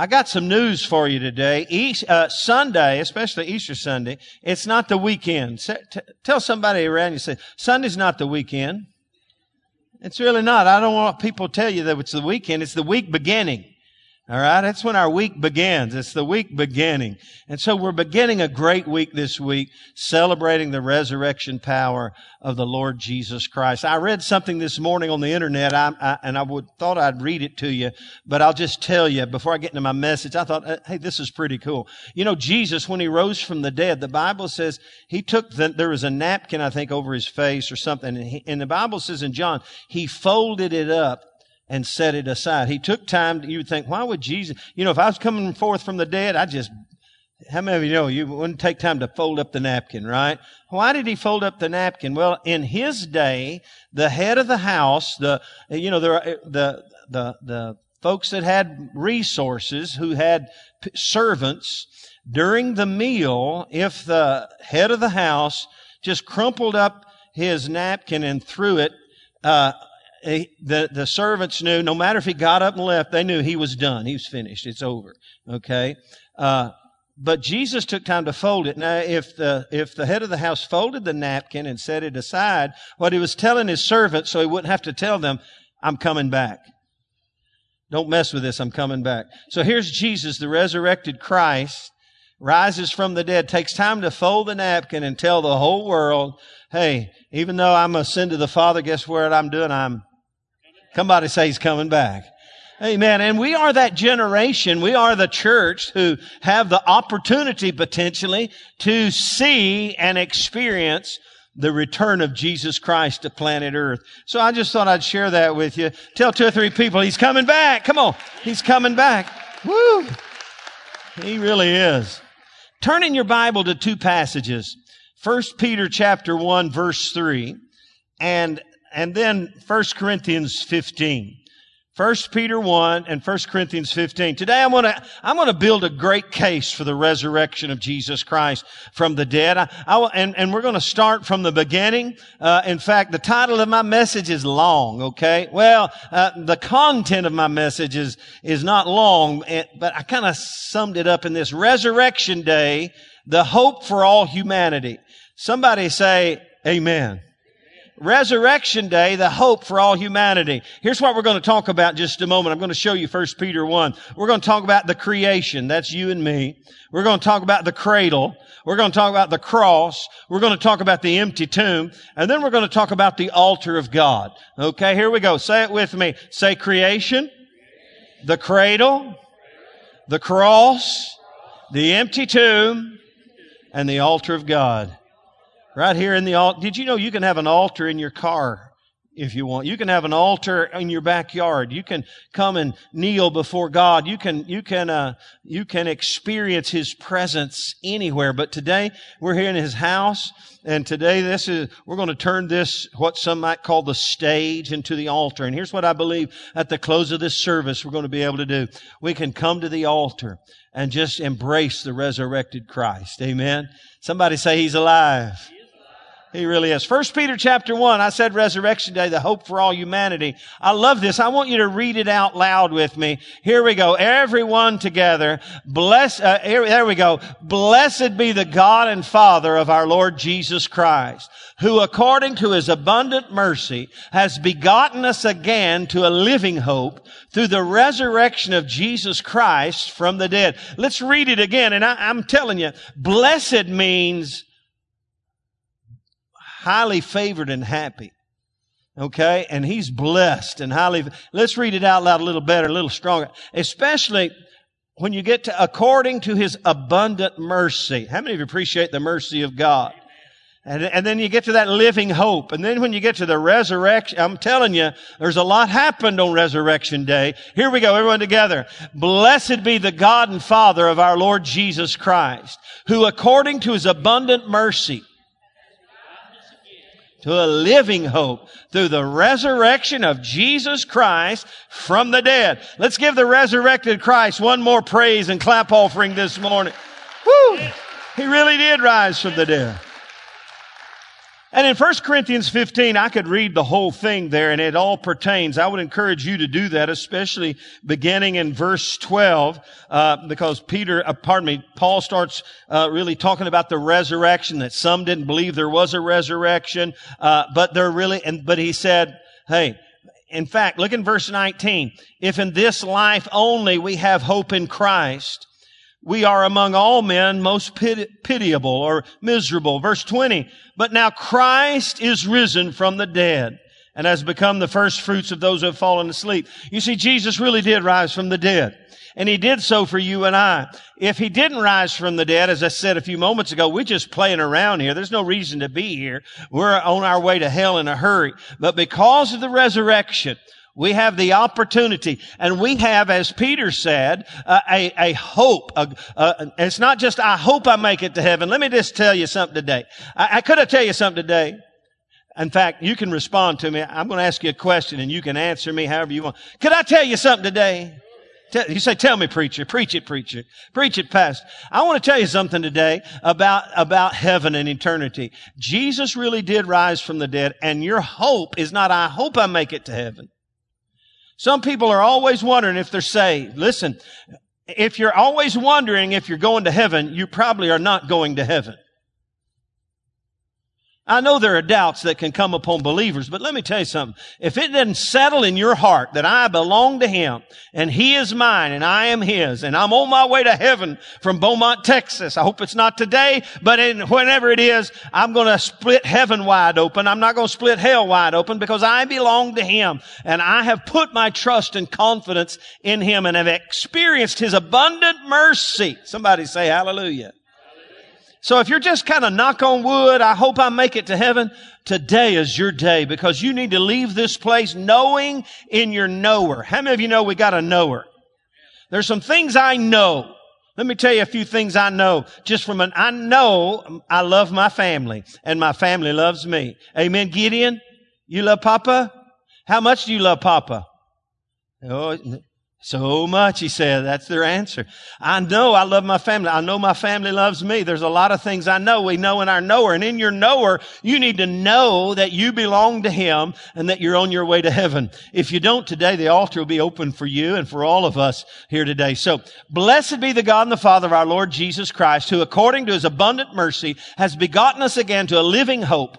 I got some news for you today. Uh, Sunday, especially Easter Sunday, it's not the weekend. Say, t- tell somebody around you, say, Sunday's not the weekend. It's really not. I don't want people to tell you that it's the weekend. It's the week beginning. All right. That's when our week begins. It's the week beginning. And so we're beginning a great week this week, celebrating the resurrection power of the Lord Jesus Christ. I read something this morning on the internet I, I, and I would, thought I'd read it to you, but I'll just tell you before I get into my message, I thought, hey, this is pretty cool. You know, Jesus, when he rose from the dead, the Bible says he took the, there was a napkin, I think, over his face or something. And, he, and the Bible says in John, he folded it up and set it aside. He took time. You would think, why would Jesus? You know, if I was coming forth from the dead, I just. How many of you know you wouldn't take time to fold up the napkin, right? Why did he fold up the napkin? Well, in his day, the head of the house, the you know the the the the folks that had resources, who had servants, during the meal, if the head of the house just crumpled up his napkin and threw it uh, the, the servants knew no matter if he got up and left, they knew he was done. He was finished. It's over. Okay. Uh, but Jesus took time to fold it. Now, if the, if the head of the house folded the napkin and set it aside, what he was telling his servants so he wouldn't have to tell them, I'm coming back. Don't mess with this. I'm coming back. So here's Jesus, the resurrected Christ, rises from the dead, takes time to fold the napkin and tell the whole world, hey, even though I'm ascended to the Father, guess what I'm doing? I'm Somebody say he's coming back. Amen. And we are that generation. We are the church who have the opportunity potentially to see and experience the return of Jesus Christ to planet earth. So I just thought I'd share that with you. Tell two or three people he's coming back. Come on. He's coming back. Woo. He really is. Turn in your Bible to two passages. First Peter chapter 1 verse 3 and and then 1 Corinthians 15. 1 Peter 1 and 1 Corinthians 15. Today I'm gonna, I'm gonna build a great case for the resurrection of Jesus Christ from the dead. I, I, and, and we're gonna start from the beginning. Uh, in fact, the title of my message is long, okay? Well, uh, the content of my message is, is not long, eh, but I kind of summed it up in this. Resurrection Day, the hope for all humanity. Somebody say, Amen. Resurrection Day, the hope for all humanity. Here's what we're going to talk about just a moment. I'm going to show you 1 Peter 1. We're going to talk about the creation. That's you and me. We're going to talk about the cradle. We're going to talk about the cross. We're going to talk about the empty tomb. And then we're going to talk about the altar of God. Okay, here we go. Say it with me. Say creation, the cradle, the cross, the empty tomb, and the altar of God. Right here in the altar. Did you know you can have an altar in your car if you want? You can have an altar in your backyard. You can come and kneel before God. You can, you can, uh, you can experience His presence anywhere. But today we're here in His house. And today this is, we're going to turn this, what some might call the stage into the altar. And here's what I believe at the close of this service we're going to be able to do. We can come to the altar and just embrace the resurrected Christ. Amen. Somebody say He's alive. He really is. First Peter chapter one, I said resurrection day, the hope for all humanity. I love this. I want you to read it out loud with me. Here we go. Everyone together. Bless, uh, here, there we go. Blessed be the God and Father of our Lord Jesus Christ, who according to his abundant mercy has begotten us again to a living hope through the resurrection of Jesus Christ from the dead. Let's read it again. And I, I'm telling you, blessed means highly favored and happy. Okay? And he's blessed and highly. Let's read it out loud a little better, a little stronger. Especially when you get to according to his abundant mercy. How many of you appreciate the mercy of God? And, and then you get to that living hope. And then when you get to the resurrection, I'm telling you, there's a lot happened on resurrection day. Here we go, everyone together. Blessed be the God and Father of our Lord Jesus Christ, who according to his abundant mercy to a living hope through the resurrection of Jesus Christ from the dead. Let's give the resurrected Christ one more praise and clap offering this morning. Woo! He really did rise from the dead. And in 1 Corinthians 15, I could read the whole thing there and it all pertains. I would encourage you to do that, especially beginning in verse 12, uh, because Peter, uh, pardon me, Paul starts uh, really talking about the resurrection, that some didn't believe there was a resurrection, uh, but there really, and, but he said, hey, in fact, look in verse 19. If in this life only we have hope in Christ, we are among all men most pitiable or miserable. Verse 20, but now Christ is risen from the dead and has become the first fruits of those who have fallen asleep. You see, Jesus really did rise from the dead. And he did so for you and I. If he didn't rise from the dead, as I said a few moments ago, we're just playing around here. There's no reason to be here. We're on our way to hell in a hurry. But because of the resurrection, we have the opportunity and we have, as Peter said, uh, a, a hope. A, it's not just, I hope I make it to heaven. Let me just tell you something today. I, I could have tell you something today? In fact, you can respond to me. I'm going to ask you a question and you can answer me however you want. Could I tell you something today? You say, tell me, preacher. Preach it, preacher. Preach it, pastor. I want to tell you something today about, about heaven and eternity. Jesus really did rise from the dead, and your hope is not, I hope I make it to heaven. Some people are always wondering if they're saved. Listen, if you're always wondering if you're going to heaven, you probably are not going to heaven. I know there are doubts that can come upon believers, but let me tell you something. If it doesn't settle in your heart that I belong to Him and He is mine and I am His and I'm on my way to heaven from Beaumont, Texas. I hope it's not today, but in, whenever it is, I'm going to split heaven wide open. I'm not going to split hell wide open because I belong to Him and I have put my trust and confidence in Him and have experienced His abundant mercy. Somebody say hallelujah. So if you're just kind of knock on wood, I hope I make it to heaven. Today is your day because you need to leave this place knowing in your knower. How many of you know we got a knower? There's some things I know. Let me tell you a few things I know. Just from an, I know I love my family and my family loves me. Amen. Gideon, you love Papa? How much do you love Papa? Oh, so much, he said. That's their answer. I know I love my family. I know my family loves me. There's a lot of things I know. We know in our knower. And in your knower, you need to know that you belong to him and that you're on your way to heaven. If you don't today, the altar will be open for you and for all of us here today. So blessed be the God and the Father of our Lord Jesus Christ, who according to his abundant mercy has begotten us again to a living hope.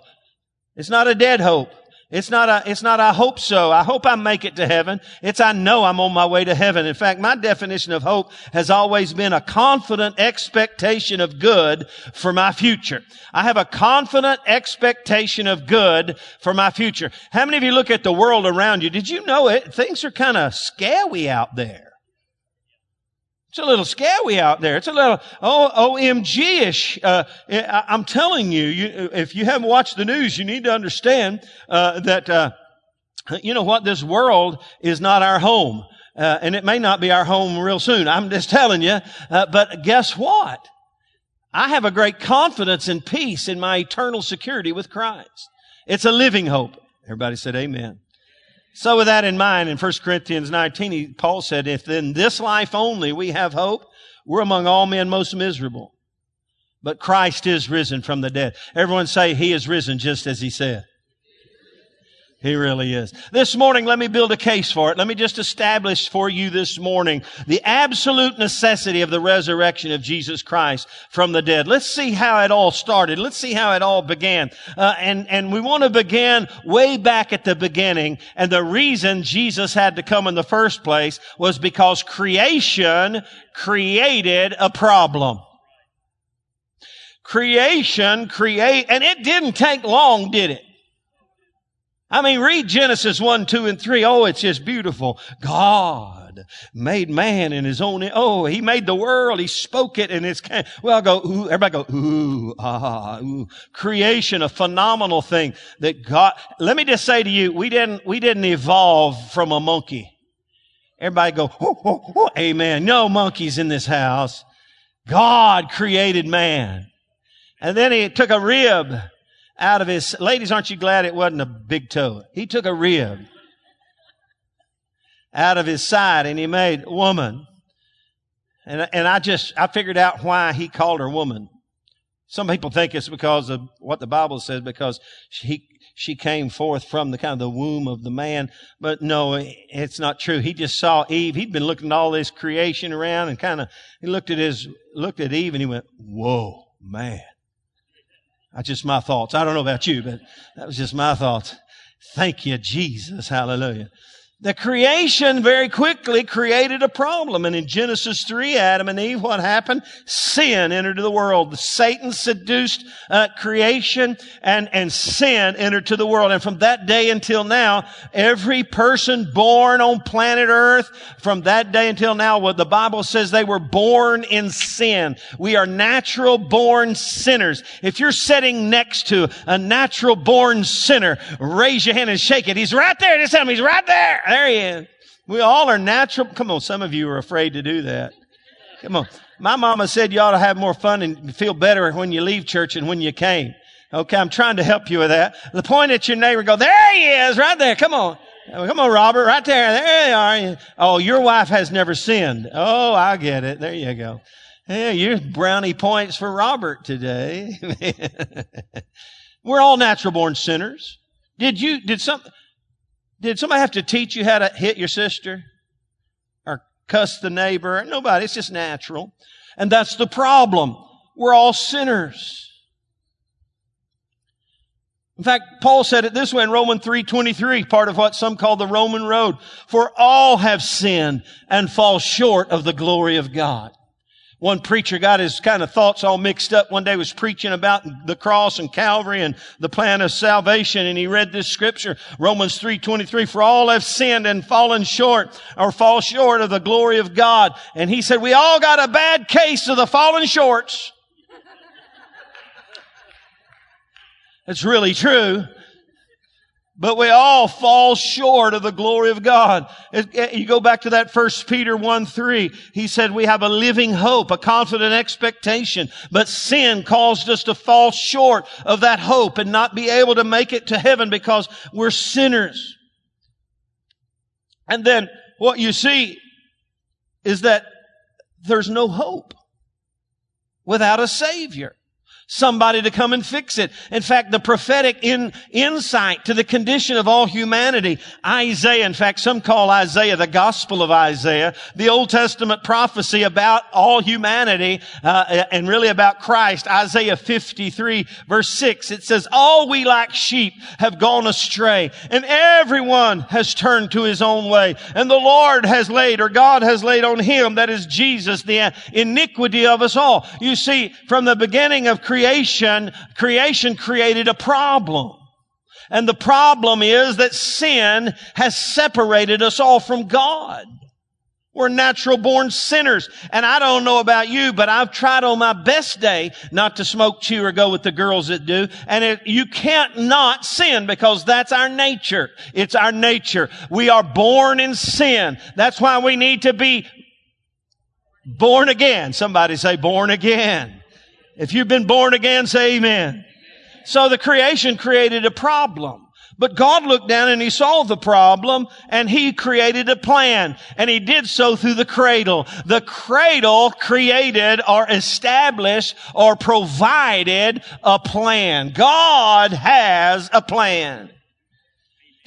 It's not a dead hope. It's not a, it's not I hope so. I hope I make it to heaven. It's I know I'm on my way to heaven. In fact, my definition of hope has always been a confident expectation of good for my future. I have a confident expectation of good for my future. How many of you look at the world around you? Did you know it? Things are kind of scary out there. It's a little scary out there. It's a little OMG-ish. Uh, I'm telling you, you, if you haven't watched the news, you need to understand uh, that, uh, you know what, this world is not our home. Uh, and it may not be our home real soon. I'm just telling you. Uh, but guess what? I have a great confidence and peace in my eternal security with Christ. It's a living hope. Everybody said amen. So with that in mind, in 1 Corinthians 19, Paul said, if in this life only we have hope, we're among all men most miserable. But Christ is risen from the dead. Everyone say, He is risen just as He said. He really is. This morning, let me build a case for it. Let me just establish for you this morning the absolute necessity of the resurrection of Jesus Christ from the dead. Let's see how it all started. Let's see how it all began. Uh, and, and we want to begin way back at the beginning. And the reason Jesus had to come in the first place was because creation created a problem. Creation create, and it didn't take long, did it? I mean, read Genesis 1, 2, and 3. Oh, it's just beautiful. God made man in his own, oh, he made the world. He spoke it and it's, well, go, ooh, everybody go, ooh, ah, ooh. Creation, a phenomenal thing that God, let me just say to you, we didn't, we didn't evolve from a monkey. Everybody go, oh, oh, oh, amen. No monkeys in this house. God created man. And then he took a rib out of his, ladies, aren't you glad it wasn't a big toe? He took a rib out of his side and he made woman. And, and I just, I figured out why he called her woman. Some people think it's because of what the Bible says, because she, she came forth from the kind of the womb of the man. But no, it's not true. He just saw Eve. He'd been looking at all this creation around and kind of, he looked at his, looked at Eve and he went, whoa, man. That's just my thoughts. I don't know about you, but that was just my thoughts. Thank you, Jesus. Hallelujah. The creation very quickly created a problem. And in Genesis 3, Adam and Eve, what happened? Sin entered the world. Satan seduced uh, creation and, and sin entered to the world. And from that day until now, every person born on planet earth, from that day until now, what the Bible says they were born in sin. We are natural born sinners. If you're sitting next to a natural born sinner, raise your hand and shake it. He's right there. Just tell him he's right there. There he is. We all are natural. Come on, some of you are afraid to do that. Come on. My mama said you ought to have more fun and feel better when you leave church and when you came. Okay, I'm trying to help you with that. The point at your neighbor, go, there he is, right there. Come on. Come on, Robert, right there. There you are. Oh, your wife has never sinned. Oh, I get it. There you go. Yeah, you're brownie points for Robert today. We're all natural born sinners. Did you, did some, did somebody have to teach you how to hit your sister? Or cuss the neighbor? Nobody. It's just natural. And that's the problem. We're all sinners. In fact, Paul said it this way in Romans 3.23, part of what some call the Roman road. For all have sinned and fall short of the glory of God. One preacher got his kind of thoughts all mixed up. One day was preaching about the cross and Calvary and the plan of salvation. And he read this scripture, Romans 3.23, for all have sinned and fallen short or fall short of the glory of God. And he said, we all got a bad case of the fallen shorts. That's really true. But we all fall short of the glory of God. You go back to that first Peter 1 3. He said we have a living hope, a confident expectation, but sin caused us to fall short of that hope and not be able to make it to heaven because we're sinners. And then what you see is that there's no hope without a savior somebody to come and fix it. In fact, the prophetic in, insight to the condition of all humanity, Isaiah, in fact, some call Isaiah the gospel of Isaiah, the Old Testament prophecy about all humanity, uh, and really about Christ, Isaiah 53 verse 6, it says, all we like sheep have gone astray, and everyone has turned to his own way, and the Lord has laid, or God has laid on him, that is Jesus, the iniquity of us all. You see, from the beginning of creation, creation, creation created a problem. And the problem is that sin has separated us all from God. We're natural born sinners. And I don't know about you, but I've tried on my best day not to smoke, chew, or go with the girls that do. And it, you can't not sin because that's our nature. It's our nature. We are born in sin. That's why we need to be born again. Somebody say born again. If you've been born again, say amen. So the creation created a problem. But God looked down and He saw the problem and He created a plan. And He did so through the cradle. The cradle created or established or provided a plan. God has a plan.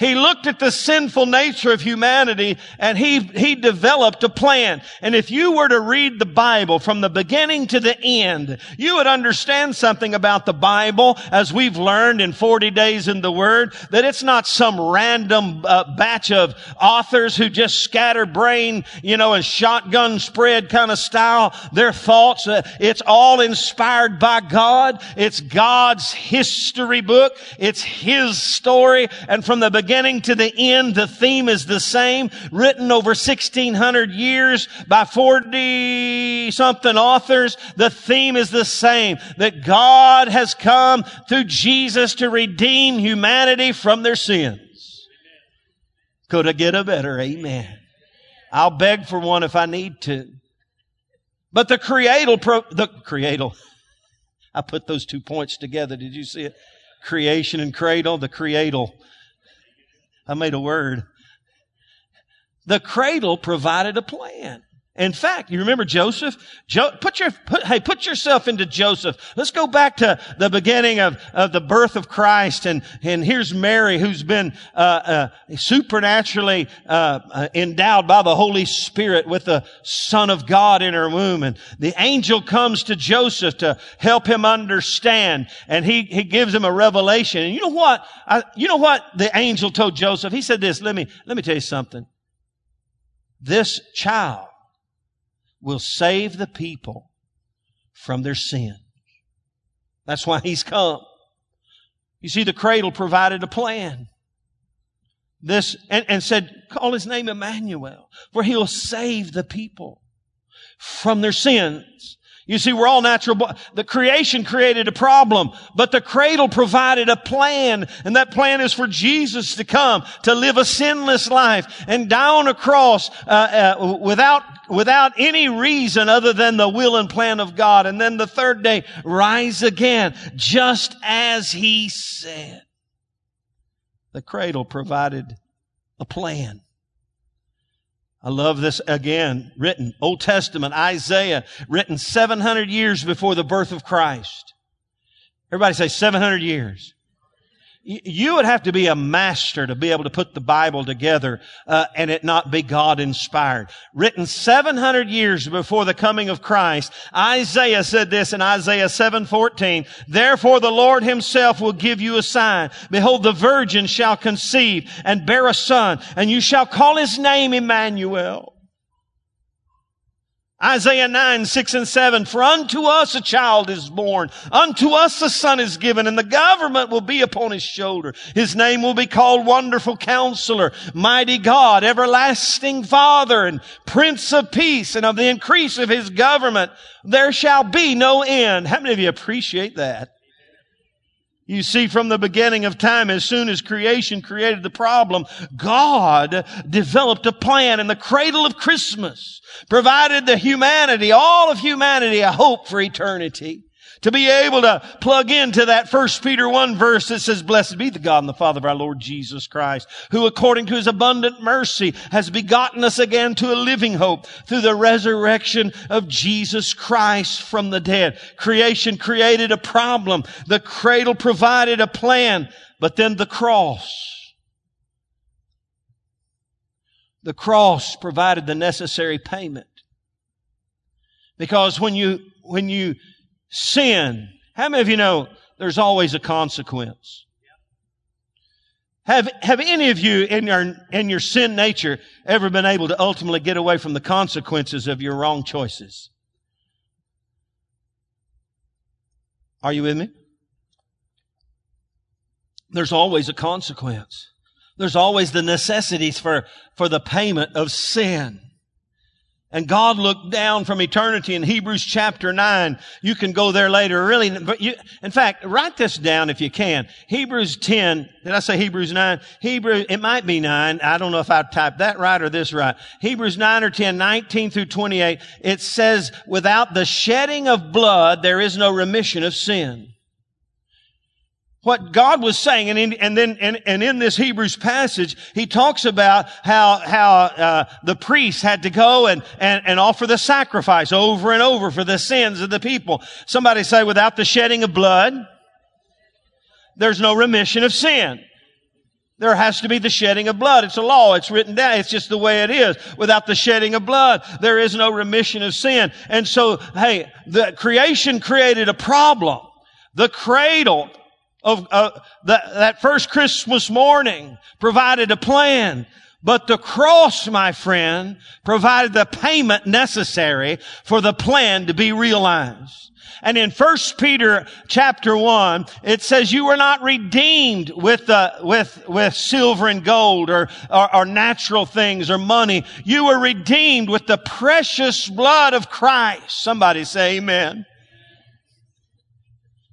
He looked at the sinful nature of humanity and he, he developed a plan. And if you were to read the Bible from the beginning to the end, you would understand something about the Bible as we've learned in 40 days in the Word, that it's not some random uh, batch of authors who just scatter brain, you know, and shotgun spread kind of style their thoughts. Uh, it's all inspired by God. It's God's history book. It's His story. And from the beginning beginning to the end, the theme is the same, written over 1600 years by 40 something authors. The theme is the same, that God has come through Jesus to redeem humanity from their sins. Could I get a better amen? I'll beg for one if I need to. But the creatal, the creatal, I put those two points together. Did you see it? Creation and cradle, the creatal I made a word. The cradle provided a plan. In fact, you remember Joseph? Jo- put your, put, hey, put yourself into Joseph. Let's go back to the beginning of, of the birth of Christ. And, and here's Mary who's been, uh, uh, supernaturally, uh, uh, endowed by the Holy Spirit with the Son of God in her womb. And the angel comes to Joseph to help him understand. And he, he gives him a revelation. And you know what? I, you know what the angel told Joseph? He said this, let me, let me tell you something. This child will save the people from their sin. That's why he's come. You see, the cradle provided a plan. This, and, and said, call his name Emmanuel, for he'll save the people from their sins. You see, we're all natural. The creation created a problem, but the cradle provided a plan, and that plan is for Jesus to come to live a sinless life and down a cross uh, uh, without without any reason other than the will and plan of God, and then the third day rise again, just as He said. The cradle provided a plan. I love this again, written, Old Testament, Isaiah, written 700 years before the birth of Christ. Everybody say 700 years. You would have to be a master to be able to put the Bible together uh, and it not be God inspired. Written 700 years before the coming of Christ, Isaiah said this in Isaiah 7:14. Therefore, the Lord Himself will give you a sign. Behold, the virgin shall conceive and bear a son, and you shall call his name Emmanuel. Isaiah 9, 6 and 7, for unto us a child is born, unto us a son is given, and the government will be upon his shoulder. His name will be called Wonderful Counselor, Mighty God, Everlasting Father, and Prince of Peace, and of the increase of his government there shall be no end. How many of you appreciate that? You see, from the beginning of time, as soon as creation created the problem, God developed a plan in the cradle of Christmas, provided the humanity, all of humanity, a hope for eternity to be able to plug into that first Peter 1 verse that says, blessed be the God and the Father of our Lord Jesus Christ, who according to his abundant mercy has begotten us again to a living hope through the resurrection of Jesus Christ from the dead. Creation created a problem. The cradle provided a plan, but then the cross the cross provided the necessary payment. Because when you, when you sin. How many of you know there's always a consequence? Have, have any of you in your, in your sin nature ever been able to ultimately get away from the consequences of your wrong choices? Are you with me? There's always a consequence. There's always the necessities for, for the payment of sin. And God looked down from eternity in Hebrews chapter 9. You can go there later. Really, but you, in fact, write this down if you can. Hebrews 10. Did I say Hebrews 9? Hebrew, it might be 9. I don't know if I typed that right or this right. Hebrews 9 or 10, 19 through 28. It says, without the shedding of blood, there is no remission of sin what God was saying, and, in, and then and, and, in this Hebrews passage, he talks about how how uh, the priests had to go and, and and offer the sacrifice over and over for the sins of the people. Somebody say, without the shedding of blood, there's no remission of sin. There has to be the shedding of blood. It's a law. It's written down. It's just the way it is. Without the shedding of blood, there is no remission of sin. And so, hey, the creation created a problem. The cradle of uh, that, that first Christmas morning provided a plan. But the cross, my friend, provided the payment necessary for the plan to be realized. And in 1 Peter chapter 1, it says you were not redeemed with, uh, with, with silver and gold or, or, or natural things or money. You were redeemed with the precious blood of Christ. Somebody say amen.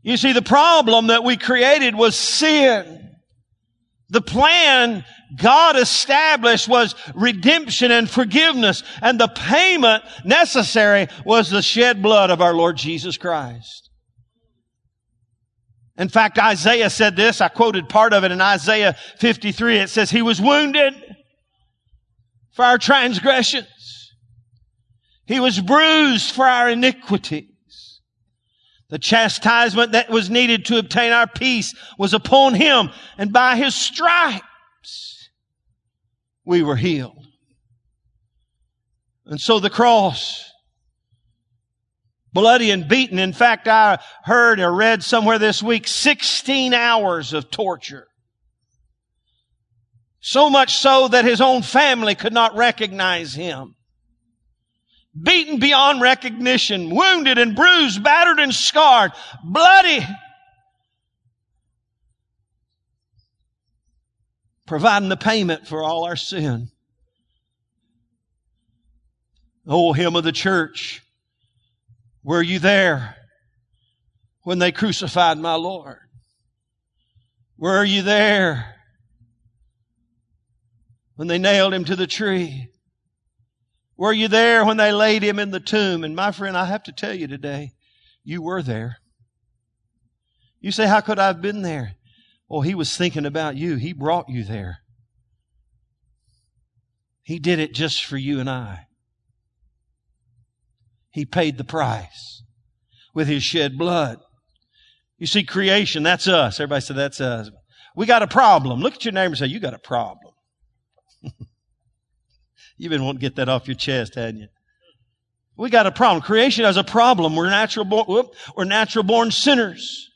You see, the problem that we created was sin. The plan God established was redemption and forgiveness, and the payment necessary was the shed blood of our Lord Jesus Christ. In fact, Isaiah said this, I quoted part of it in Isaiah 53. It says, He was wounded for our transgressions. He was bruised for our iniquities. The chastisement that was needed to obtain our peace was upon him, and by his stripes we were healed. And so the cross, bloody and beaten. In fact, I heard or read somewhere this week 16 hours of torture. So much so that his own family could not recognize him beaten beyond recognition, wounded and bruised, battered and scarred, bloody, providing the payment for all our sin. Oh, hymn of the church, were you there when they crucified my Lord? Were you there when they nailed him to the tree? Were you there when they laid him in the tomb? And my friend, I have to tell you today, you were there. You say, How could I have been there? Oh, he was thinking about you. He brought you there. He did it just for you and I. He paid the price with his shed blood. You see, creation, that's us. Everybody said that's us. We got a problem. Look at your neighbor and say, You got a problem. You've been wanting to get that off your chest, hadn't you? We got a problem. Creation has a problem. We're natural born, we're natural born sinners.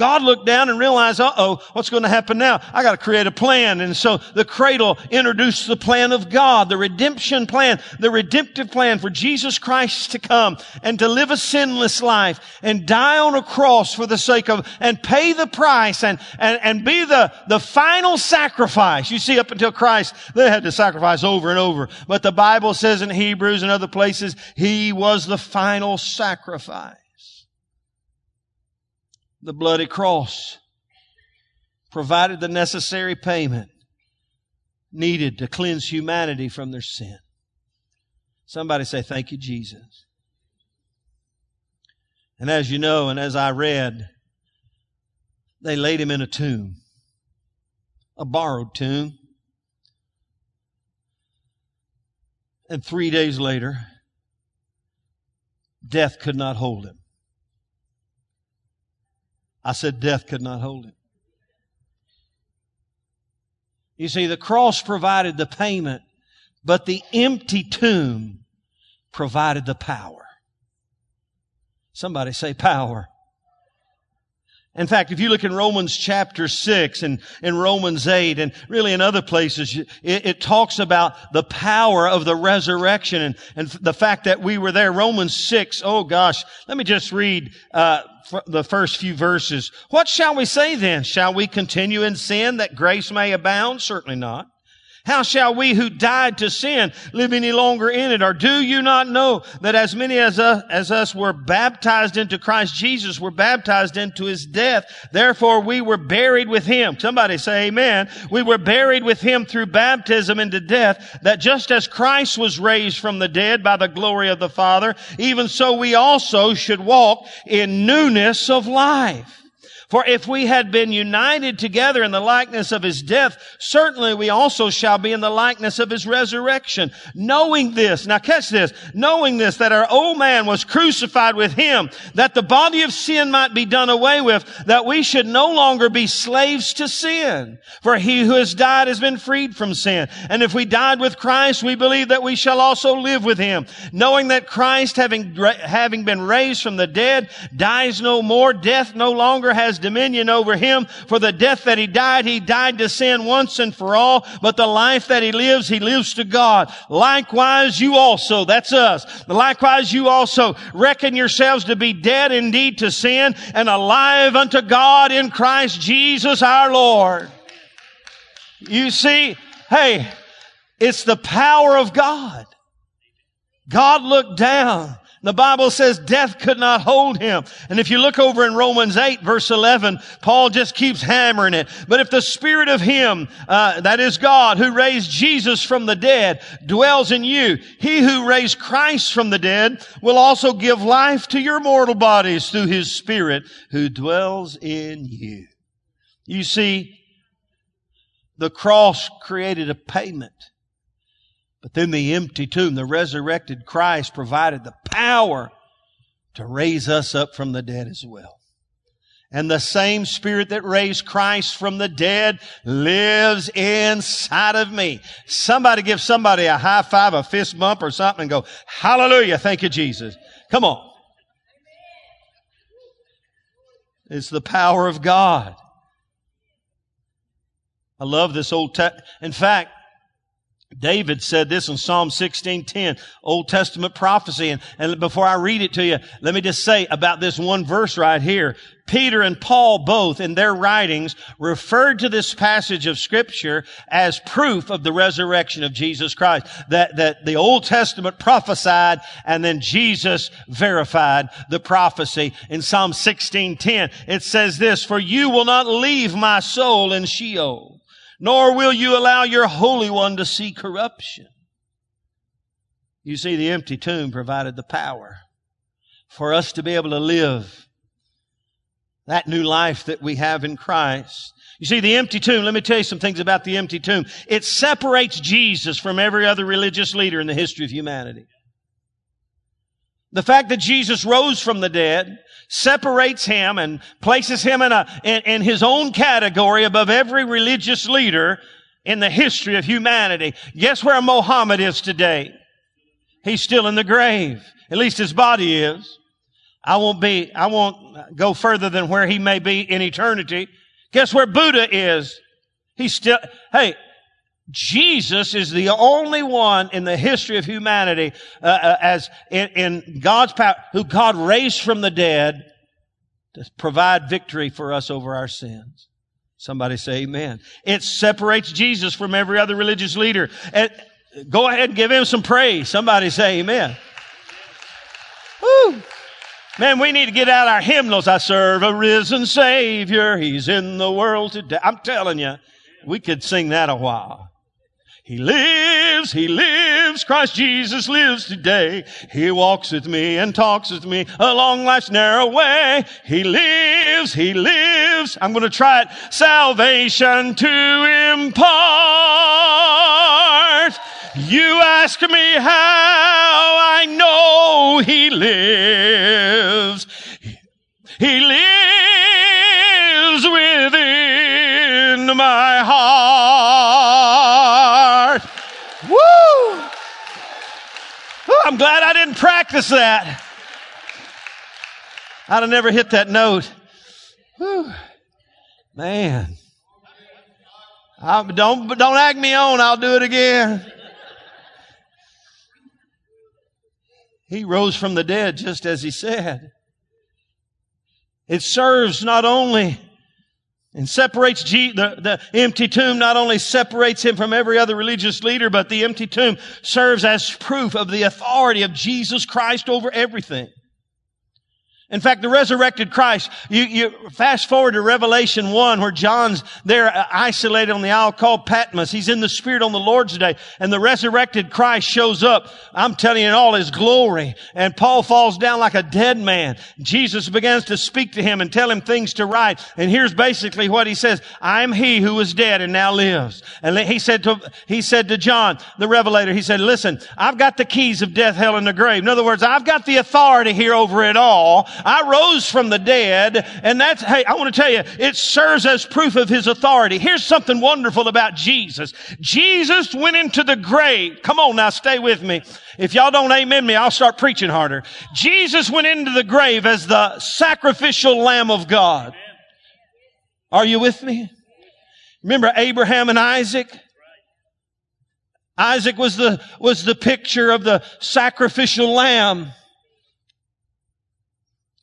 God looked down and realized, uh-oh, what's going to happen now? I got to create a plan. And so the cradle introduced the plan of God, the redemption plan, the redemptive plan for Jesus Christ to come and to live a sinless life and die on a cross for the sake of, and pay the price and, and, and be the, the final sacrifice. You see, up until Christ, they had to sacrifice over and over. But the Bible says in Hebrews and other places, He was the final sacrifice the bloody cross provided the necessary payment needed to cleanse humanity from their sin. Somebody say, Thank you, Jesus. And as you know, and as I read, they laid him in a tomb, a borrowed tomb. And three days later, death could not hold him. I said, death could not hold him. You see, the cross provided the payment, but the empty tomb provided the power. Somebody say power. In fact, if you look in Romans chapter 6 and in Romans 8 and really in other places, it, it, talks about the power of the resurrection and, and the fact that we were there. Romans 6, oh gosh, let me just read uh, the first few verses. What shall we say then? Shall we continue in sin that grace may abound? Certainly not. How shall we who died to sin live any longer in it? Or do you not know that as many as us, as us were baptized into Christ Jesus were baptized into his death? Therefore we were buried with him. Somebody say amen. We were buried with him through baptism into death that just as Christ was raised from the dead by the glory of the Father, even so we also should walk in newness of life. For if we had been united together in the likeness of his death, certainly we also shall be in the likeness of his resurrection. Knowing this, now catch this, knowing this, that our old man was crucified with him, that the body of sin might be done away with, that we should no longer be slaves to sin. For he who has died has been freed from sin. And if we died with Christ, we believe that we shall also live with him. Knowing that Christ, having, having been raised from the dead, dies no more, death no longer has dominion over him. For the death that he died, he died to sin once and for all. But the life that he lives, he lives to God. Likewise, you also, that's us. Likewise, you also reckon yourselves to be dead indeed to sin and alive unto God in Christ Jesus our Lord. You see, hey, it's the power of God. God looked down the Bible says death could not hold him. And if you look over in Romans 8 verse 11, Paul just keeps hammering it. But if the spirit of him, uh, that is God, who raised Jesus from the dead, dwells in you, he who raised Christ from the dead will also give life to your mortal bodies through his spirit who dwells in you. You see, the cross created a payment But then the empty tomb, the resurrected Christ provided the power to raise us up from the dead as well. And the same spirit that raised Christ from the dead lives inside of me. Somebody give somebody a high five, a fist bump or something and go, hallelujah. Thank you, Jesus. Come on. It's the power of God. I love this old text. In fact, David said this in Psalm 16:10, Old Testament prophecy. And, and before I read it to you, let me just say about this one verse right here. Peter and Paul both in their writings referred to this passage of scripture as proof of the resurrection of Jesus Christ. That, that the Old Testament prophesied and then Jesus verified the prophecy. In Psalm 16:10, it says this, For you will not leave my soul in Sheol nor will you allow your Holy One to see corruption. You see, the empty tomb provided the power for us to be able to live that new life that we have in Christ. You see, the empty tomb, let me tell you some things about the empty tomb. It separates Jesus from every other religious leader in the history of humanity. The fact that Jesus rose from the dead separates him and places him in, a, in, in his own category above every religious leader in the history of humanity. Guess where Mohammed is today? He's still in the grave. At least his body is. I won't be, I won't go further than where he may be in eternity. Guess where Buddha is? He's still, hey, Jesus is the only one in the history of humanity, uh, uh, as in, in God's power, who God raised from the dead to provide victory for us over our sins. Somebody say amen. It separates Jesus from every other religious leader. And go ahead and give him some praise. Somebody say amen. Woo. Man, we need to get out our hymnals. I serve a risen Savior. He's in the world today. I'm telling you, we could sing that a while. He lives, He lives, Christ Jesus lives today. He walks with me and talks with me along life's narrow way. He lives, He lives. I'm going to try it. Salvation to impart. You ask me how I know He lives. Glad I didn't practice that. I'd have never hit that note. Whew. Man. I, don't, don't act me on. I'll do it again. He rose from the dead just as he said. It serves not only and separates G, the, the empty tomb not only separates him from every other religious leader, but the empty tomb serves as proof of the authority of Jesus Christ over everything. In fact, the resurrected Christ, you, you fast forward to Revelation 1 where John's there uh, isolated on the isle called Patmos. He's in the Spirit on the Lord's day and the resurrected Christ shows up. I'm telling you in all his glory. And Paul falls down like a dead man. Jesus begins to speak to him and tell him things to write. And here's basically what he says. I'm he who was dead and now lives. And he said to, he said to John, the revelator, he said, listen, I've got the keys of death, hell, and the grave. In other words, I've got the authority here over it all. I rose from the dead, and that's, hey, I want to tell you, it serves as proof of his authority. Here's something wonderful about Jesus. Jesus went into the grave. Come on now, stay with me. If y'all don't amen me, I'll start preaching harder. Jesus went into the grave as the sacrificial Lamb of God. Are you with me? Remember Abraham and Isaac? Isaac was the, was the picture of the sacrificial lamb.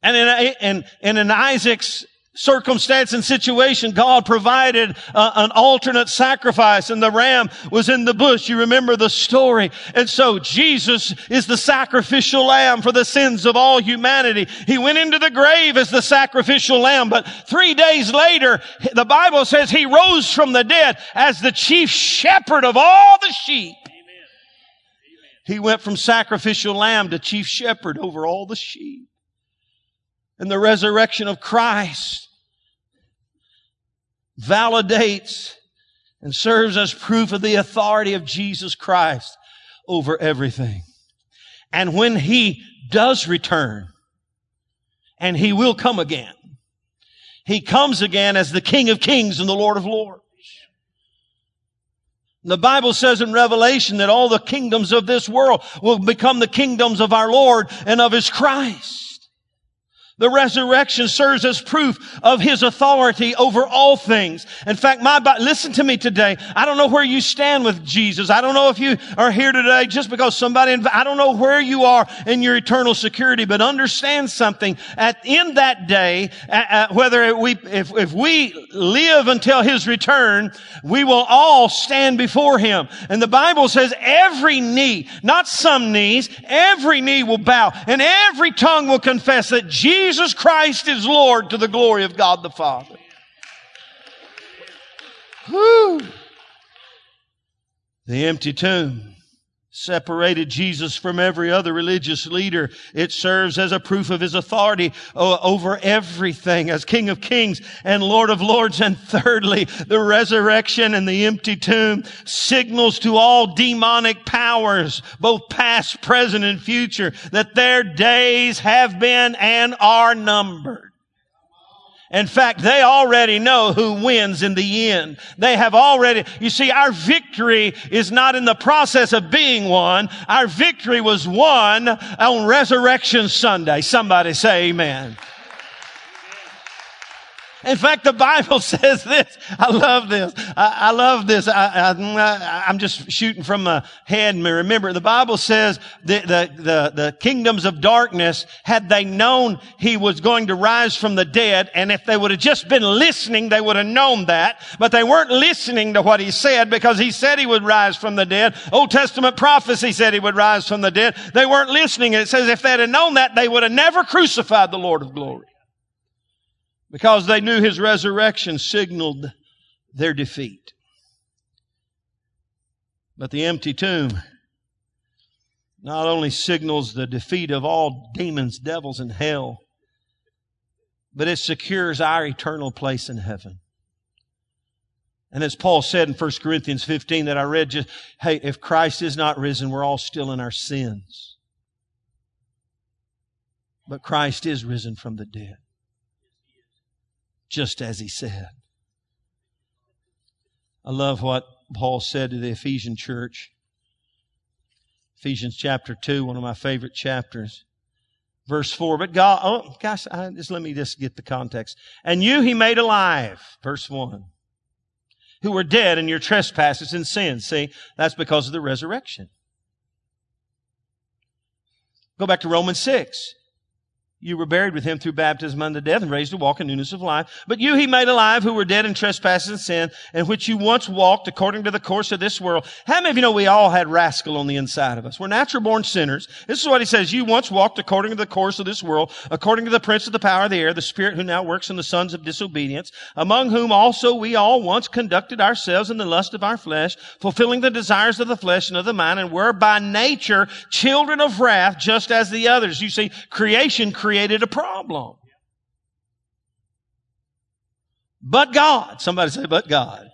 And in, in, in Isaac's circumstance and situation, God provided uh, an alternate sacrifice and the ram was in the bush. You remember the story. And so Jesus is the sacrificial lamb for the sins of all humanity. He went into the grave as the sacrificial lamb, but three days later, the Bible says he rose from the dead as the chief shepherd of all the sheep. He went from sacrificial lamb to chief shepherd over all the sheep and the resurrection of Christ validates and serves as proof of the authority of Jesus Christ over everything. And when he does return, and he will come again, he comes again as the King of Kings and the Lord of Lords. The Bible says in Revelation that all the kingdoms of this world will become the kingdoms of our Lord and of His Christ. The resurrection serves as proof of His authority over all things. In fact, my, listen to me today. I don't know where you stand with Jesus. I don't know if you are here today just because somebody, I don't know where you are in your eternal security, but understand something. At, in that day, whether we, if, if we live until His return, we will all stand before Him. And the Bible says every knee, not some knees, every knee will bow and every tongue will confess that Jesus Jesus Christ is Lord to the glory of God the Father. Whew. The empty tomb separated Jesus from every other religious leader. It serves as a proof of his authority over everything as King of Kings and Lord of Lords. And thirdly, the resurrection and the empty tomb signals to all demonic powers, both past, present, and future, that their days have been and are numbered. In fact, they already know who wins in the end. They have already, you see, our victory is not in the process of being won. Our victory was won on Resurrection Sunday. Somebody say amen. In fact, the Bible says this. I love this. I, I love this. I, am just shooting from my head. Remember, the Bible says the, the, the, the kingdoms of darkness, had they known he was going to rise from the dead, and if they would have just been listening, they would have known that. But they weren't listening to what he said because he said he would rise from the dead. Old Testament prophecy said he would rise from the dead. They weren't listening. And it says if they had known that, they would have never crucified the Lord of glory because they knew his resurrection signaled their defeat. But the empty tomb not only signals the defeat of all demons, devils, and hell, but it secures our eternal place in heaven. And as Paul said in 1 Corinthians 15 that I read just, hey, if Christ is not risen, we're all still in our sins. But Christ is risen from the dead just as he said. I love what Paul said to the Ephesian church. Ephesians chapter 2, one of my favorite chapters. Verse 4, but God, oh gosh, I, just let me just get the context. And you he made alive, verse 1, who were dead in your trespasses and sins. See, that's because of the resurrection. Go back to Romans 6. You were buried with him through baptism unto death and raised to walk in newness of life. But you he made alive who were dead in trespasses and sin, in which you once walked according to the course of this world. How many of you know we all had rascal on the inside of us? We're natural born sinners. This is what he says. You once walked according to the course of this world, according to the prince of the power of the air, the spirit who now works in the sons of disobedience, among whom also we all once conducted ourselves in the lust of our flesh, fulfilling the desires of the flesh and of the mind, and were by nature children of wrath, just as the others. You see, creation created a problem. But God, somebody say, but God.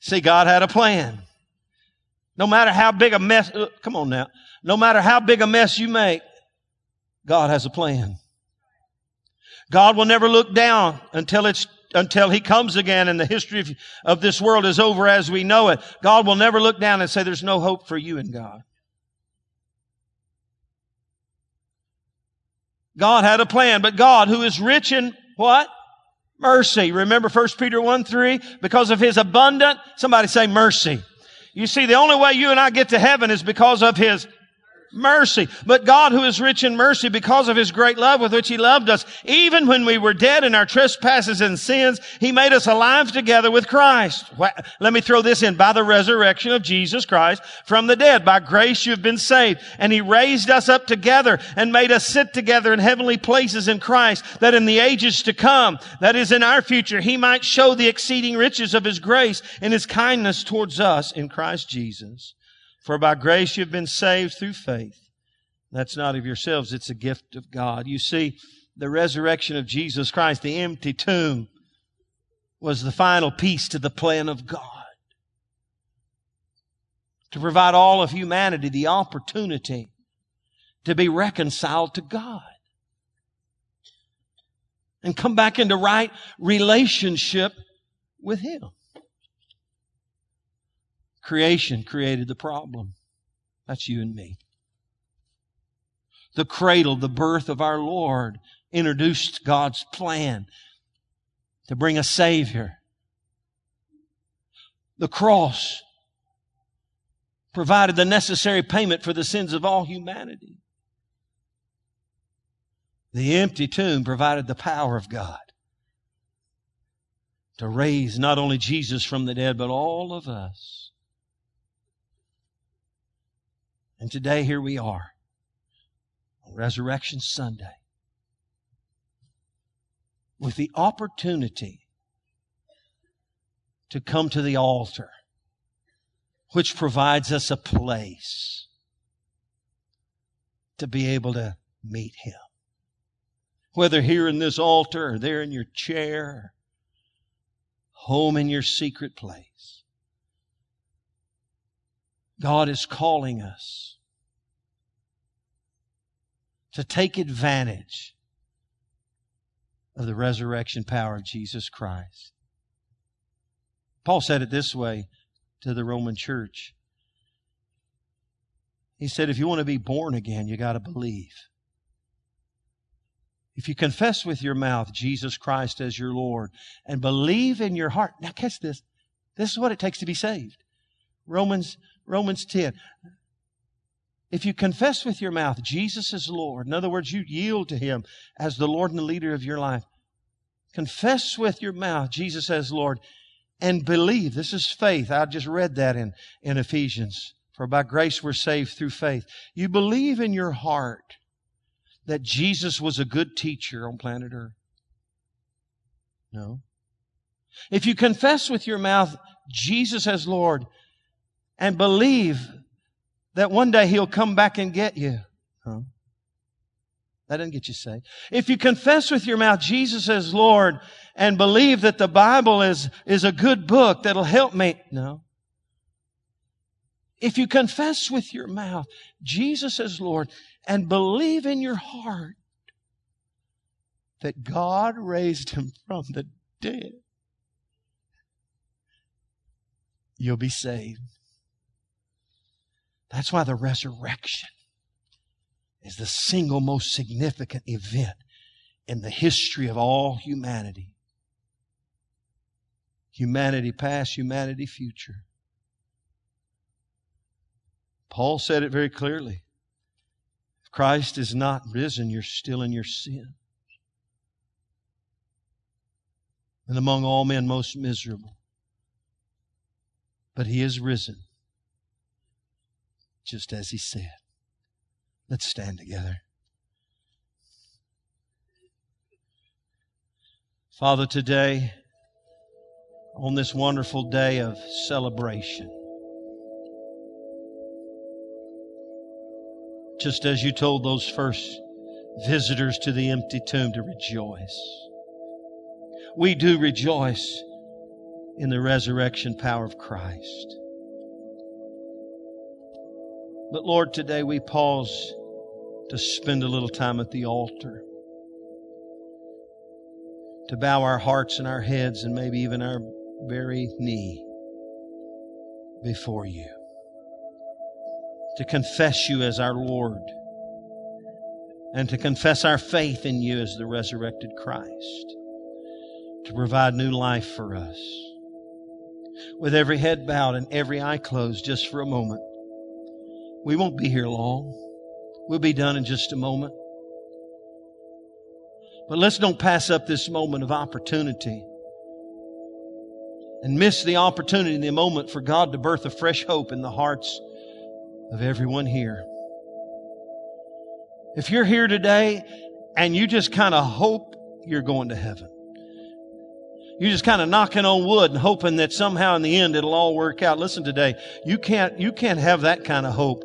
See, God had a plan. No matter how big a mess, uh, come on now. No matter how big a mess you make, God has a plan. God will never look down until it's until he comes again and the history of, of this world is over as we know it. God will never look down and say there's no hope for you in God. God had a plan, but God who is rich in what? Mercy. Remember 1 Peter 1 3? Because of his abundant, somebody say mercy. You see, the only way you and I get to heaven is because of his mercy. But God who is rich in mercy because of his great love with which he loved us, even when we were dead in our trespasses and sins, he made us alive together with Christ. Let me throw this in. By the resurrection of Jesus Christ from the dead. By grace you've been saved. And he raised us up together and made us sit together in heavenly places in Christ that in the ages to come, that is in our future, he might show the exceeding riches of his grace and his kindness towards us in Christ Jesus. For by grace you've been saved through faith. That's not of yourselves, it's a gift of God. You see, the resurrection of Jesus Christ, the empty tomb, was the final piece to the plan of God. to provide all of humanity the opportunity to be reconciled to God and come back into right relationship with Him. Creation created the problem. That's you and me. The cradle, the birth of our Lord, introduced God's plan to bring a Savior. The cross provided the necessary payment for the sins of all humanity. The empty tomb provided the power of God to raise not only Jesus from the dead, but all of us. And today, here we are. On Resurrection Sunday. With the opportunity to come to the altar, which provides us a place to be able to meet Him. Whether here in this altar or there in your chair, home in your secret place. God is calling us to take advantage of the resurrection power of Jesus Christ. Paul said it this way to the Roman church. He said, if you want to be born again, you got to believe. If you confess with your mouth Jesus Christ as your Lord and believe in your heart, now catch this. This is what it takes to be saved. Romans, Romans 10. If you confess with your mouth Jesus is Lord, in other words, you yield to Him as the Lord and the leader of your life. Confess with your mouth Jesus as Lord and believe. This is faith. I just read that in, in Ephesians. For by grace we're saved through faith. You believe in your heart that Jesus was a good teacher on planet Earth? No. If you confess with your mouth Jesus as Lord and believe that one day He'll come back and get you, huh? That doesn't get you saved. If you confess with your mouth Jesus as Lord and believe that the Bible is, is a good book that'll help me, no. If you confess with your mouth Jesus as Lord and believe in your heart that God raised him from the dead, you'll be saved. That's why the resurrection is the single most significant event in the history of all humanity. Humanity past, humanity future. Paul said it very clearly. If Christ is not risen, you're still in your sin. And among all men, most miserable. But he is risen, just as he said. Let's stand together. Father, today, on this wonderful day of celebration, just as you told those first visitors to the empty tomb to rejoice. We do rejoice in the resurrection power of Christ. But Lord, today we pause to spend a little time at the altar, to bow our hearts and our heads and maybe even our very knee before you to confess you as our Lord and to confess our faith in you as the resurrected Christ, to provide new life for us. With every head bowed and every eye closed, just for a moment. We won't be here long. We'll be done in just a moment. But let's don't pass up this moment of opportunity and miss the opportunity in the moment for God to birth a fresh hope in the hearts of everyone here. If you're here today and you just kind of hope you're going to heaven, you're just kind of knocking on wood and hoping that somehow in the end it'll all work out. Listen today, you can't, you can't have that kind of hope.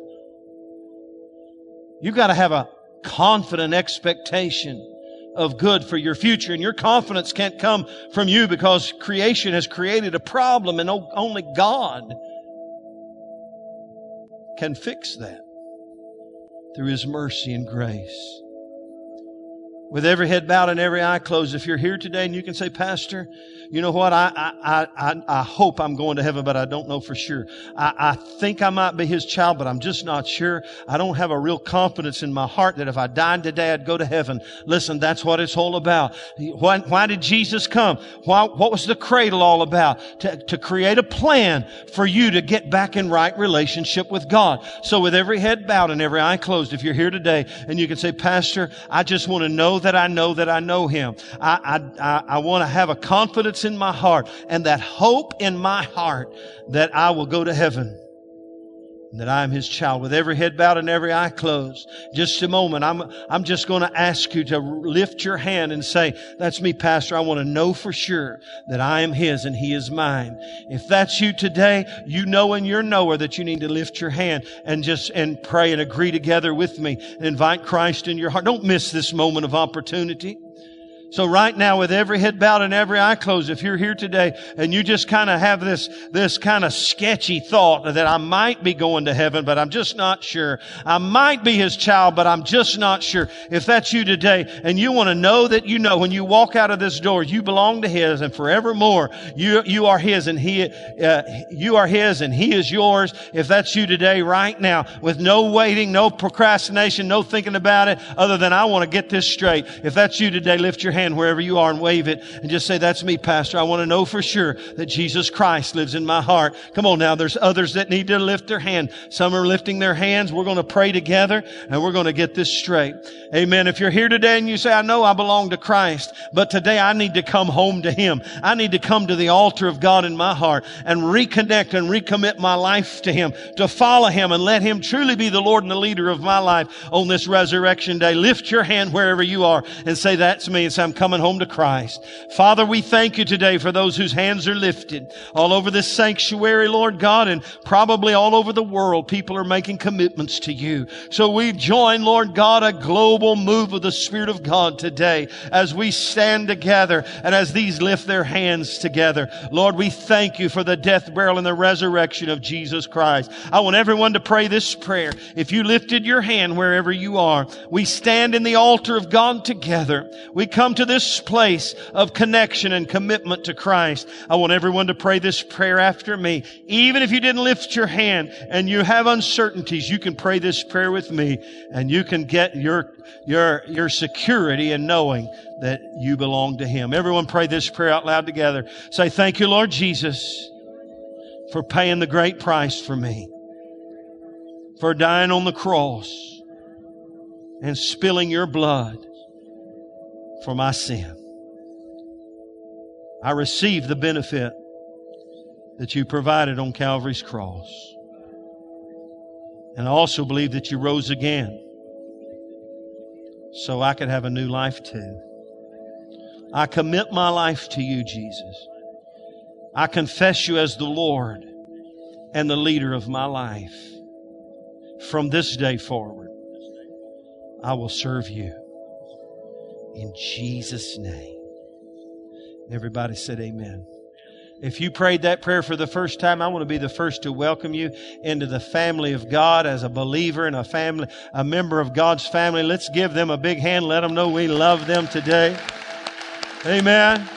You've got to have a confident expectation of good for your future. And your confidence can't come from you because creation has created a problem and only God can fix that through His mercy and grace. With every head bowed and every eye closed, if you're here today and you can say, Pastor, you know what? I, I, I, I hope I'm going to heaven, but I don't know for sure. I, I think I might be his child, but I'm just not sure. I don't have a real confidence in my heart that if I died today, I'd go to heaven. Listen, that's what it's all about. Why, why did Jesus come? Why, what was the cradle all about? To, to create a plan for you to get back in right relationship with God. So with every head bowed and every eye closed, if you're here today and you can say, Pastor, I just want to know that I know that I know him. I, I, I, want to have a confidence in my heart and that hope in my heart that I will go to heaven that I am his child with every head bowed and every eye closed. Just a moment. I'm, I'm just going to ask you to lift your hand and say, that's me, pastor. I want to know for sure that I am his and he is mine. If that's you today, you know in your knower that you need to lift your hand and just, and pray and agree together with me and invite Christ in your heart. Don't miss this moment of opportunity. So right now, with every head bowed and every eye closed, if you're here today and you just kind of have this, this kind of sketchy thought that I might be going to heaven, but I'm just not sure. I might be his child, but I'm just not sure. If that's you today and you want to know that you know when you walk out of this door, you belong to his and forevermore you, you are his and he, uh, you are his and he is yours. If that's you today, right now, with no waiting, no procrastination, no thinking about it other than I want to get this straight. If that's you today, lift your hand hand wherever you are and wave it and just say, that's me, pastor. I want to know for sure that Jesus Christ lives in my heart. Come on now. There's others that need to lift their hand. Some are lifting their hands. We're going to pray together and we're going to get this straight. Amen. If you're here today and you say, I know I belong to Christ, but today I need to come home to Him. I need to come to the altar of God in my heart and reconnect and recommit my life to Him, to follow Him and let Him truly be the Lord and the leader of my life on this resurrection day. Lift your hand wherever you are and say, that's me. And say, I'm coming home to Christ. Father, we thank you today for those whose hands are lifted all over this sanctuary, Lord God, and probably all over the world. People are making commitments to you. So we join, Lord God, a global move of the Spirit of God today as we stand together and as these lift their hands together. Lord, we thank you for the death, burial, and the resurrection of Jesus Christ. I want everyone to pray this prayer. If you lifted your hand wherever you are, we stand in the altar of God together. We come to to this place of connection and commitment to Christ, I want everyone to pray this prayer after me. Even if you didn't lift your hand and you have uncertainties, you can pray this prayer with me and you can get your, your, your security in knowing that you belong to Him. Everyone pray this prayer out loud together. Say, thank you, Lord Jesus, for paying the great price for me, for dying on the cross and spilling your blood for my sin. I receive the benefit that you provided on Calvary's cross. And I also believe that you rose again so I could have a new life too. I commit my life to you, Jesus. I confess you as the Lord and the leader of my life. From this day forward, I will serve you in Jesus' name. Everybody said amen. If you prayed that prayer for the first time, I want to be the first to welcome you into the family of God as a believer and a family, a member of God's family. Let's give them a big hand. Let them know we love them today. Amen.